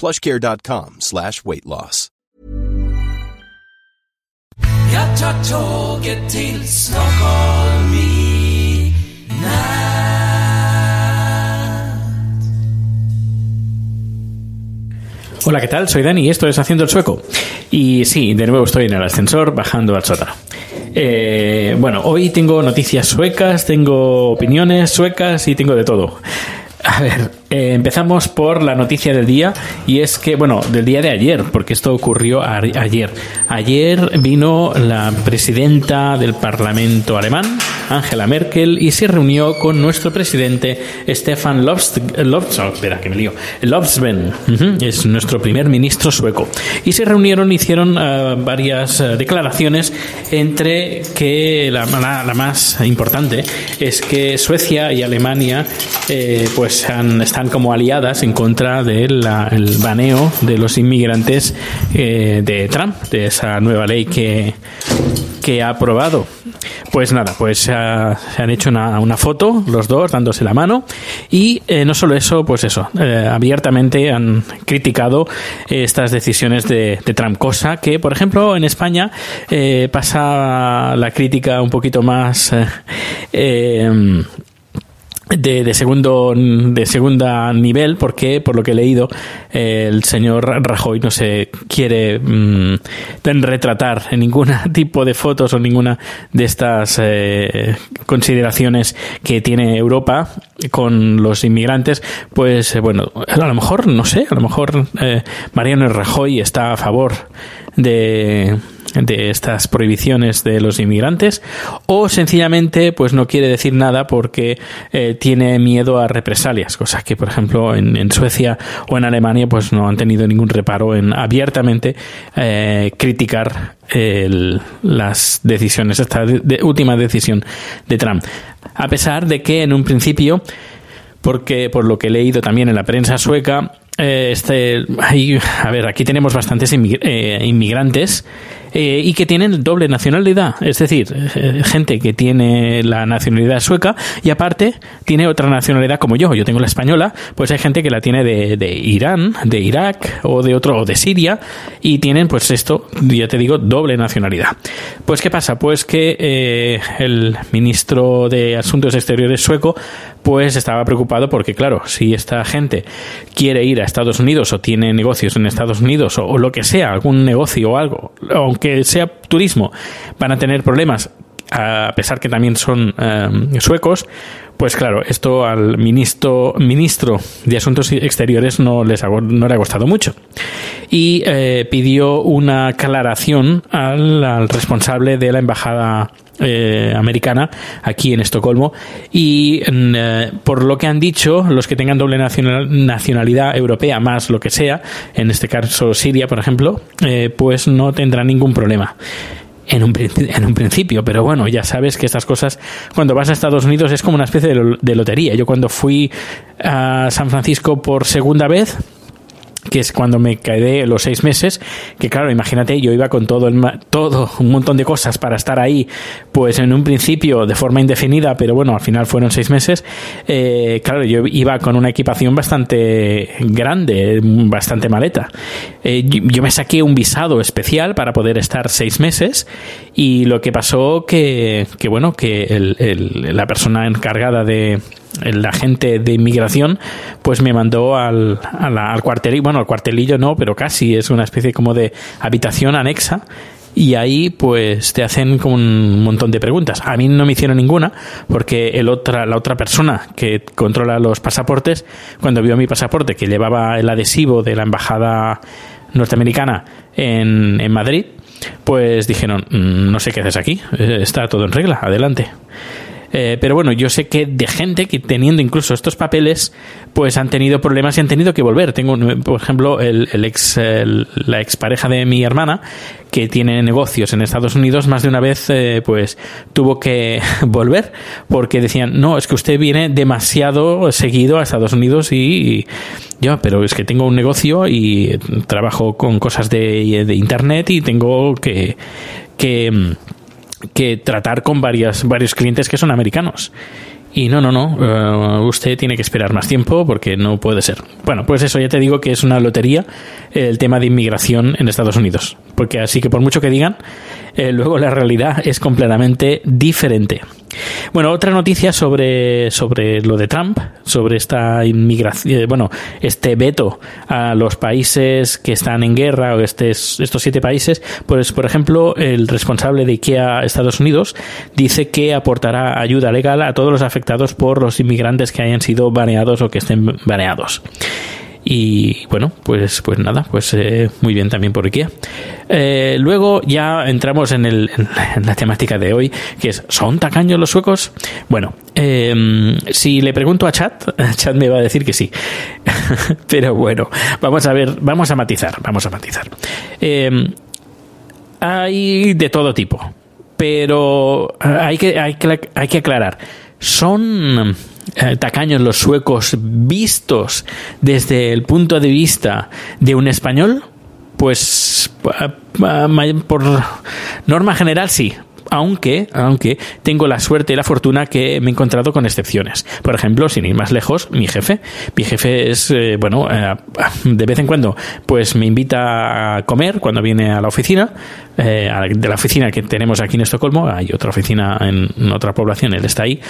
plushcare.com slash weight loss. Jag tar tåget till Stockholm i natt. Hola, ¿qué tal? Soy Dani y esto es Haciendo el Sueco. Y sí, de nuevo estoy en el ascensor bajando al sótano. Eh, bueno, hoy tengo noticias suecas, tengo opiniones suecas y tengo de todo. A ver, eh, empezamos por la noticia del día y es que, bueno, del día de ayer, porque esto ocurrió ayer. Ayer vino la presidenta del Parlamento alemán, Angela Merkel, y se reunió con nuestro presidente Stefan Lofst- oh, es nuestro primer ministro sueco. Y se reunieron, hicieron eh, varias eh, declaraciones entre que la, más importante es que Suecia y Alemania pues han- están como aliadas en contra del baneo de los inmigrantes eh, de Trump, de esa nueva ley que, que ha aprobado. Pues nada, pues ah, se han hecho una, foto los dos dándose la mano y eh, no solo eso, pues eso, eh, abiertamente han criticado estas decisiones de, de Trump, cosa que, por ejemplo, en España pasa la crítica un poquito más... de, de segundo de segunda nivel porque por lo que he leído el señor Rajoy no se quiere mm, retratar en ningún tipo de fotos o ninguna de estas eh, consideraciones que tiene Europa con los inmigrantes. Pues eh, bueno a lo mejor no sé a lo mejor eh, Mariano Rajoy está a favor de de estas prohibiciones de los inmigrantes o sencillamente pues no quiere decir nada porque eh, tiene miedo a represalias cosas que por ejemplo en, en Suecia o en Alemania pues no han tenido ningún reparo en abiertamente eh, criticar el- las decisiones esta de- última decisión de Trump. A pesar de que en un principio porque por lo que he leído también en la prensa sueca, eh, este, hay, a ver, aquí tenemos bastantes eh, inmigrantes eh, y que tienen doble nacionalidad, es decir, gente que tiene la nacionalidad sueca y aparte tiene otra nacionalidad como yo, yo tengo la española, pues hay gente que la tiene de, de Irán, de Irak o de otro, o de Siria y tienen pues esto, ya te digo, doble nacionalidad. Pues ¿qué pasa? Pues que el ministro de Asuntos Exteriores sueco pues estaba preocupado porque claro, si esta gente quiere ir a Estados Unidos o tiene negocios en Estados Unidos o, o lo que sea, algún negocio o algo, aunque sea turismo, van a tener problemas a pesar que también son eh, suecos, pues claro, esto al ministro, ministro de Asuntos Exteriores no, les ha, no le ha costado mucho. Y eh, pidió una aclaración al, al responsable de la embajada eh, americana aquí en Estocolmo y mm, eh, por lo que han dicho los que tengan doble nacional- nacionalidad europea más lo que sea en este caso Siria por ejemplo eh, pues no tendrán ningún problema en un, en un principio, pero bueno, ya sabes que estas cosas, cuando vas a Estados Unidos es como una especie de, de lotería. Yo cuando fui a San Francisco por segunda vez, que es cuando me quedé los seis meses, que claro, imagínate, yo iba con todo, el, todo un montón de cosas para estar ahí, pues en un principio de forma indefinida, pero bueno, al final fueron seis meses, eh, claro, yo iba con una equipación bastante grande, bastante maleta. Eh, yo, me saqué un visado especial para poder estar seis meses y lo que pasó que, que bueno, que el- la persona encargada de el agente de inmigración pues me mandó al, al cuartelillo, bueno, al cuartelillo no, pero casi es una especie como de habitación anexa y ahí pues te hacen como un montón de preguntas. A mí no me hicieron ninguna porque el otra, la otra persona que controla los pasaportes, cuando vio mi pasaporte que llevaba el adhesivo de la embajada norteamericana en, en Madrid, pues dijeron, mm, no sé qué haces aquí, eh, está todo en regla, adelante. Eh, pero bueno, yo sé que de gente que teniendo incluso estos papeles, pues han tenido problemas y han tenido que volver. Tengo, por ejemplo, el, ex, la expareja de mi hermana, que tiene negocios en Estados Unidos, más de una vez, eh, pues tuvo que volver porque decían, no, es que usted viene demasiado seguido a Estados Unidos y, yo, pero es que tengo un negocio y trabajo con cosas de, de internet y tengo que, que que tratar con varios clientes que son americanos. Y no, no, no, eh, usted tiene que esperar más tiempo porque no puede ser. Bueno, pues eso ya te digo que es una lotería el tema de inmigración en Estados Unidos. Porque así que por mucho que digan, eh, luego la realidad es completamente diferente. Bueno, otra noticia sobre, sobre lo de Trump, sobre esta inmigración, eh, bueno, este veto a los países que están en guerra o estos siete países, pues por ejemplo, el responsable de IKEA Estados Unidos dice que aportará ayuda legal a todos los afectados por los inmigrantes que hayan sido baneados o que estén baneados. Y bueno, pues, pues nada, pues eh, muy bien también por IKEA. Eh, luego ya entramos en, el, en, la temática de hoy, que es, ¿son tacaños los suecos? Bueno, em, si le pregunto a Chat, Chat me va a decir que sí. Pero bueno, vamos a ver, vamos a matizar, vamos a matizar. Em, hay de todo tipo, pero hay que, hay que, hay que aclarar. Son tacaños los suecos vistos desde el punto de vista de un español? Pues por norma general sí, aunque, aunque tengo la suerte y la fortuna que me he encontrado con excepciones. Por ejemplo, sin ir más lejos, mi jefe. Mi jefe es, eh, bueno, eh, de vez en cuando, pues me invita a comer cuando viene a la oficina, de la oficina que tenemos aquí en Estocolmo, hay otra oficina en otra población, él está ahí.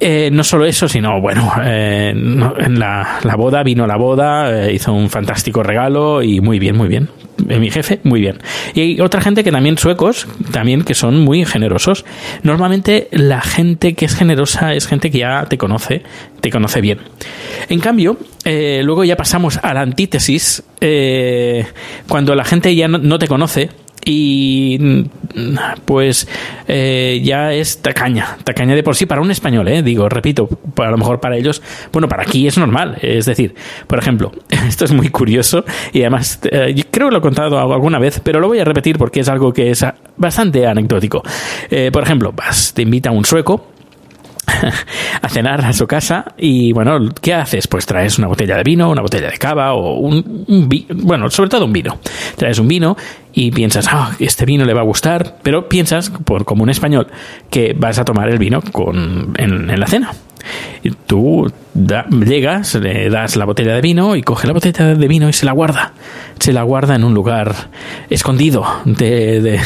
Eh, no solo eso, sino, bueno, eh, en la, boda vino la boda, eh, hizo un fantástico regalo y muy bien, muy bien. Mi jefe, muy bien. Y hay otra gente que también, suecos, también que son muy generosos. Normalmente la gente que es generosa es gente que ya te conoce, te conoce bien. En cambio, luego ya pasamos a la antítesis, cuando la gente ya no te conoce, y pues eh, ya es tacaña, tacaña de por sí para un español, eh, digo, repito, a lo mejor para ellos, bueno, para aquí es normal, es decir, por ejemplo, esto es muy curioso y además eh, creo que lo he contado alguna vez, pero lo voy a repetir porque es algo que es bastante anecdótico. por ejemplo, vas, te invita un sueco, a cenar a su casa y bueno, ¿qué haces? Pues traes una botella de vino, una botella de cava o un, bueno, sobre todo un vino. Traes un vino y piensas, ah, este vino le va a gustar, pero piensas, por como un español, que vas a tomar el vino con, en la cena. Tú llegas, le das la botella de vino y coge la botella de vino y se la guarda. Se la guarda en un lugar escondido de,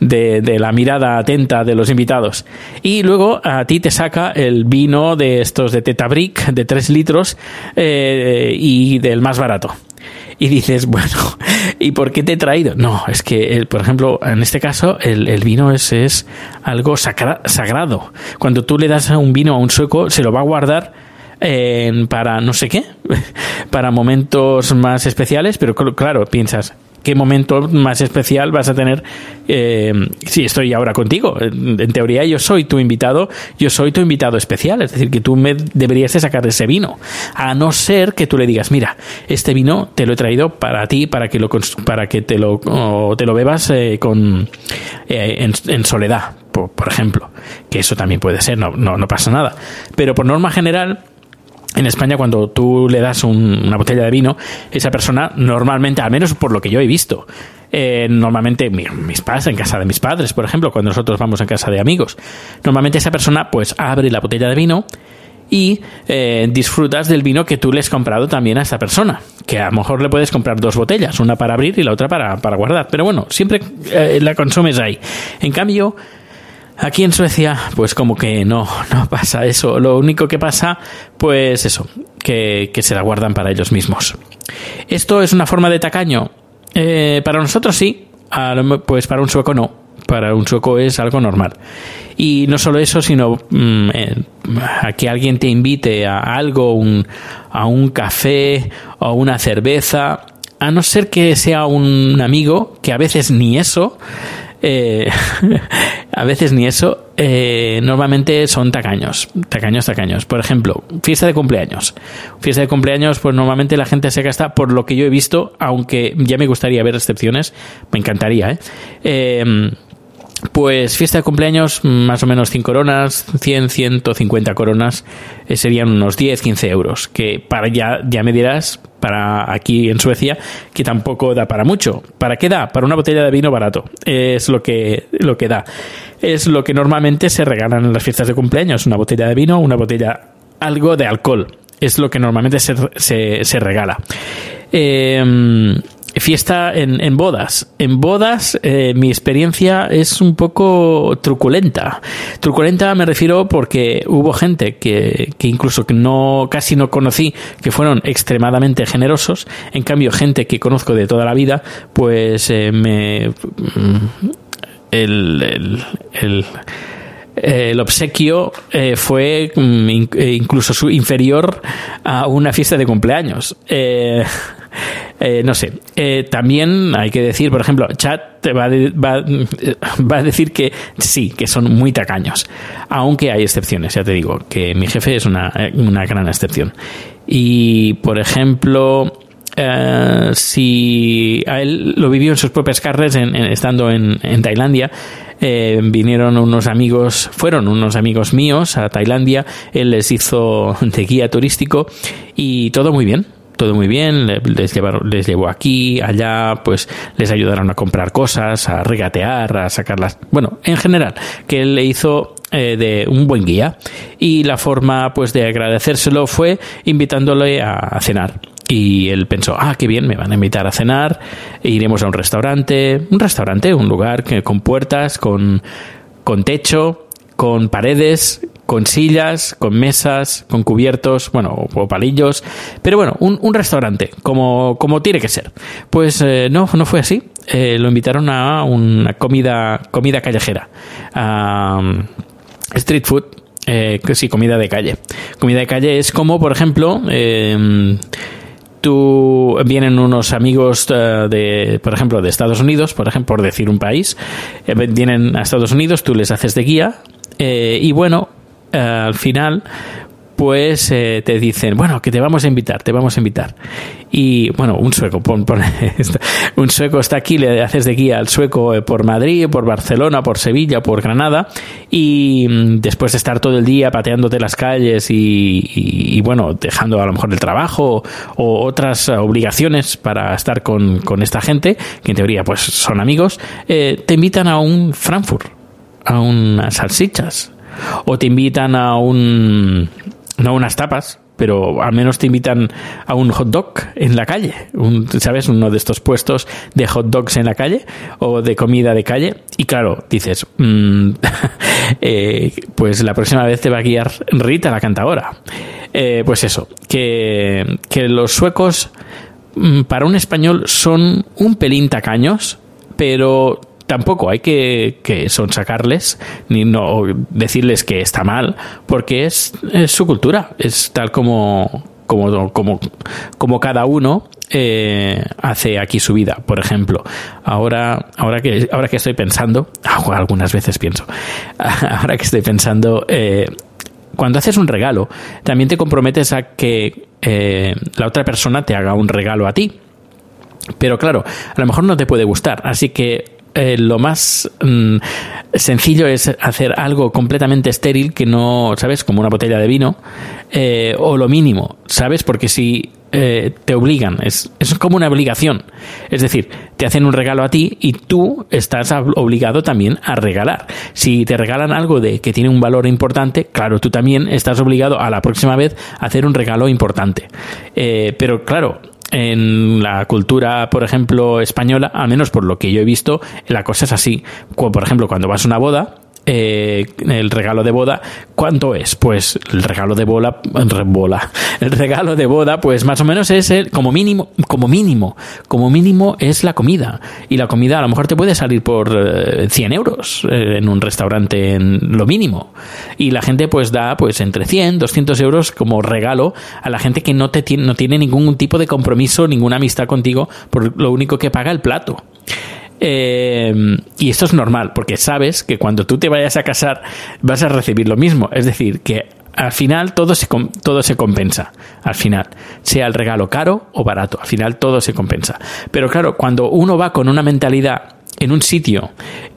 de, la mirada atenta de los invitados. Y luego a ti te saca el vino de estos de Tetabric de 3 litros eh, y del más barato y dices, bueno, ¿y por qué te he traído? No, es que, por ejemplo, en este caso, el, vino es, es algo sagrado. Cuando tú le das un vino a un sueco, se lo va a guardar eh, para no sé qué, para momentos más especiales, pero claro, piensas, qué momento más especial vas a tener eh, si estoy ahora contigo. En teoría yo soy tu invitado, yo soy tu invitado especial, es decir, que tú me deberías de sacar ese vino, a no ser que tú le digas, mira, este vino te lo he traído para ti, para que lo para que te lo te lo bebas eh, con eh, en, soledad, por, por, ejemplo, que eso también puede ser, no, no, no pasa nada, pero por norma general en España, cuando tú le das una botella de vino, esa persona normalmente, al menos por lo que yo he visto, eh, normalmente mis padres, en casa de mis padres, por ejemplo, cuando nosotros vamos a casa de amigos, normalmente esa persona pues abre la botella de vino y eh, disfrutas del vino que tú le has comprado también a esa persona. Que a lo mejor le puedes comprar dos botellas, una para abrir y la otra para, para guardar. Pero bueno, siempre eh, la consumes ahí. En cambio, Aquí en Suecia, pues como que no, no pasa eso. Lo único que pasa, pues eso, que, que se la guardan para ellos mismos. ¿Esto es una forma de tacaño? Eh, para nosotros sí, pues para un sueco no. Para un sueco es algo normal. Y no solo eso, sino mm, eh, a que alguien te invite a algo, un- a un café o una cerveza, a no ser que sea un amigo, que a veces ni eso, eh, a veces ni eso, eh, normalmente son tacaños, tacaños, tacaños. Por ejemplo, fiesta de cumpleaños. Fiesta de cumpleaños, pues normalmente la gente se gasta, por lo que yo he visto, aunque ya me gustaría ver excepciones, me encantaría, ¿eh? Eh, pues fiesta de cumpleaños, más o menos 100 coronas, 100, 150 coronas, eh, serían unos 10, 15 euros, que para ya, ya me dirás, para aquí en Suecia, que tampoco da para mucho. ¿Para qué da? Para una botella de vino barato. Es lo que, lo que da. Es lo que normalmente se regalan en las fiestas de cumpleaños, una botella de vino, una botella, algo de alcohol. Es lo que normalmente se, se, se regala. Eh, fiesta en, bodas. En bodas eh, mi experiencia es un poco truculenta. Truculenta me refiero porque hubo gente que, que incluso que no casi no conocí que fueron extremadamente generosos. En cambio gente que conozco de toda la vida pues eh, me mm, el, el, el el obsequio eh, fue mm, eh, incluso inferior a una fiesta de cumpleaños. Eh, eh, no sé. Eh, también hay que decir, por ejemplo, Chat va, va, va a decir que sí, que son muy tacaños. Aunque hay excepciones, ya te digo, que mi jefe es una, una gran excepción. Y, por ejemplo, eh, si a él lo vivió en sus propias carnes en- estando en, en Tailandia. eh, vinieron unos amigos, fueron unos amigos míos a Tailandia. Él les hizo de guía turístico y todo muy bien. Todo muy bien, le- les, llevaron, les llevó aquí, allá, pues les ayudaron a comprar cosas, a regatear, a sacarlas. Bueno, en general, que él le hizo eh, de un buen guía. Y la forma, pues, de agradecérselo fue invitándole a cenar. Y él pensó, ah, qué bien, me van a invitar a cenar, e iremos a un restaurante, un restaurante, un lugar que, con puertas, con, con techo, con paredes, con sillas, con mesas, con cubiertos, bueno, o, palillos, pero bueno, un, un restaurante, como, como tiene que ser. Pues eh, no, no fue así. Eh, lo invitaron a una comida, comida callejera. um, street food. Eh, sí, comida de calle. Comida de calle es como, por ejemplo, eh, tú vienen unos amigos eh, de, por ejemplo, de Estados Unidos, por ejemplo, por decir un país, eh, vienen a Estados Unidos, tú les haces de guía eh, y bueno, al final pues eh, te dicen, bueno, que te vamos a invitar, te vamos a invitar. Y bueno, un sueco, pon, pon un sueco está aquí, le haces de guía al sueco eh, por Madrid, por Barcelona, por Sevilla, por Granada, y mm, después de estar todo el día pateándote las calles y, bueno, dejando a lo mejor el trabajo o otras obligaciones para estar con, con esta gente, que en teoría pues son amigos, eh, te invitan a un Frankfurt, a unas salsichas, o te invitan a un no unas tapas, pero al menos te invitan a un hot dog en la calle, ¿sabes? Uno de estos puestos de hot dogs en la calle o de comida de calle. Y claro, dices, mm, eh, pues la próxima vez te va a guiar Rita, la cantadora. Eh, pues eso, que, que los suecos mm, para un español son un pelín tacaños, pero tampoco hay que, que sonsacarles ni no decirles que está mal, porque es, es su cultura, es tal como, como, como, como cada uno eh, hace aquí su vida. Por ejemplo, ahora, ahora, que, ahora que estoy pensando, algunas veces pienso, ahora que estoy pensando, eh, cuando haces un regalo, también te comprometes a que eh, la otra persona te haga un regalo a ti. Pero claro, a lo mejor no te puede gustar, así que eh, lo más mm, sencillo es hacer algo completamente estéril que no, ¿sabes? Como una botella de vino, eh, o lo mínimo, ¿sabes? Porque si eh, te obligan, es, es como una obligación. Es decir, te hacen un regalo a ti y tú estás ob- obligado también a regalar. Si te regalan algo de que tiene un valor importante, claro, tú también estás obligado a la próxima vez a hacer un regalo importante. Pero claro, en la cultura, por ejemplo, española, al menos por lo que yo he visto, la cosa es así. Por ejemplo, cuando vas a una boda, eh, el regalo de boda, ¿cuánto es? Pues el regalo de bola, el regalo de boda, pues más o menos es el, como mínimo, como mínimo, como mínimo es la comida. Y la comida a lo mejor te puede salir por 100 euros en un restaurante en lo mínimo. Y la gente pues da pues entre 100, 200 euros como regalo a la gente que no, te no tiene ningún tipo de compromiso, ninguna amistad contigo, por lo único que paga el plato. Eh, y esto es normal, porque sabes que cuando tú te vayas a casar vas a recibir lo mismo. Es decir, que al final todo se, todo se compensa. Al final, sea el regalo caro o barato, al final todo se compensa. Pero claro, cuando uno va con una mentalidad en un sitio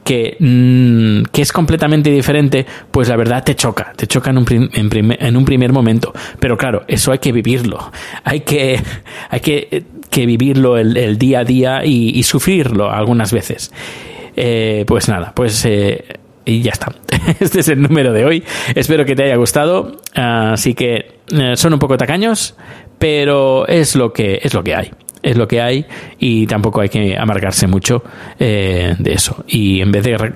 que, mm, que, es completamente diferente, pues la verdad te choca, te choca en un, en, un primer momento. Pero claro, eso hay que vivirlo, hay que, hay que, que vivirlo el, día a día y, sufrirlo algunas veces. Eh, pues nada, pues... Eh, y ya está. Este es el número de hoy. Espero que te haya gustado. Así que eh, son un poco tacaños, pero es lo que es lo que hay es lo que hay y tampoco hay que amargarse mucho eh, de eso. Y en vez de.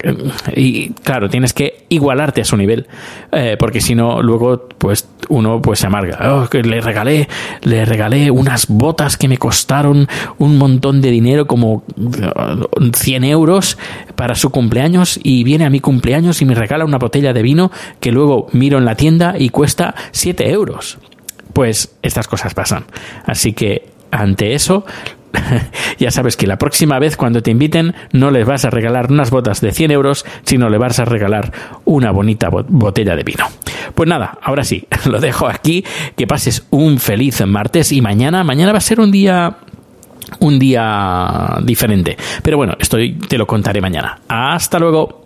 Y claro, tienes que igualarte a su nivel, eh, porque si no, luego pues uno pues se amarga. Oh, le regalé, le regalé unas botas que me costaron un montón de dinero, como 100 euros para su cumpleaños, y viene a mi cumpleaños y me regala una botella de vino que luego miro en la tienda y cuesta 7 euros. Pues estas cosas pasan. Así que ante eso, ya sabes que la próxima vez cuando te inviten no les vas a regalar unas botas de 100 euros, sino le vas a regalar una bonita botella de vino. Pues nada, ahora sí, lo dejo aquí, que pases un feliz martes y mañana, mañana va a ser un día un día diferente. Pero bueno, estoy te lo contaré mañana. Hasta luego.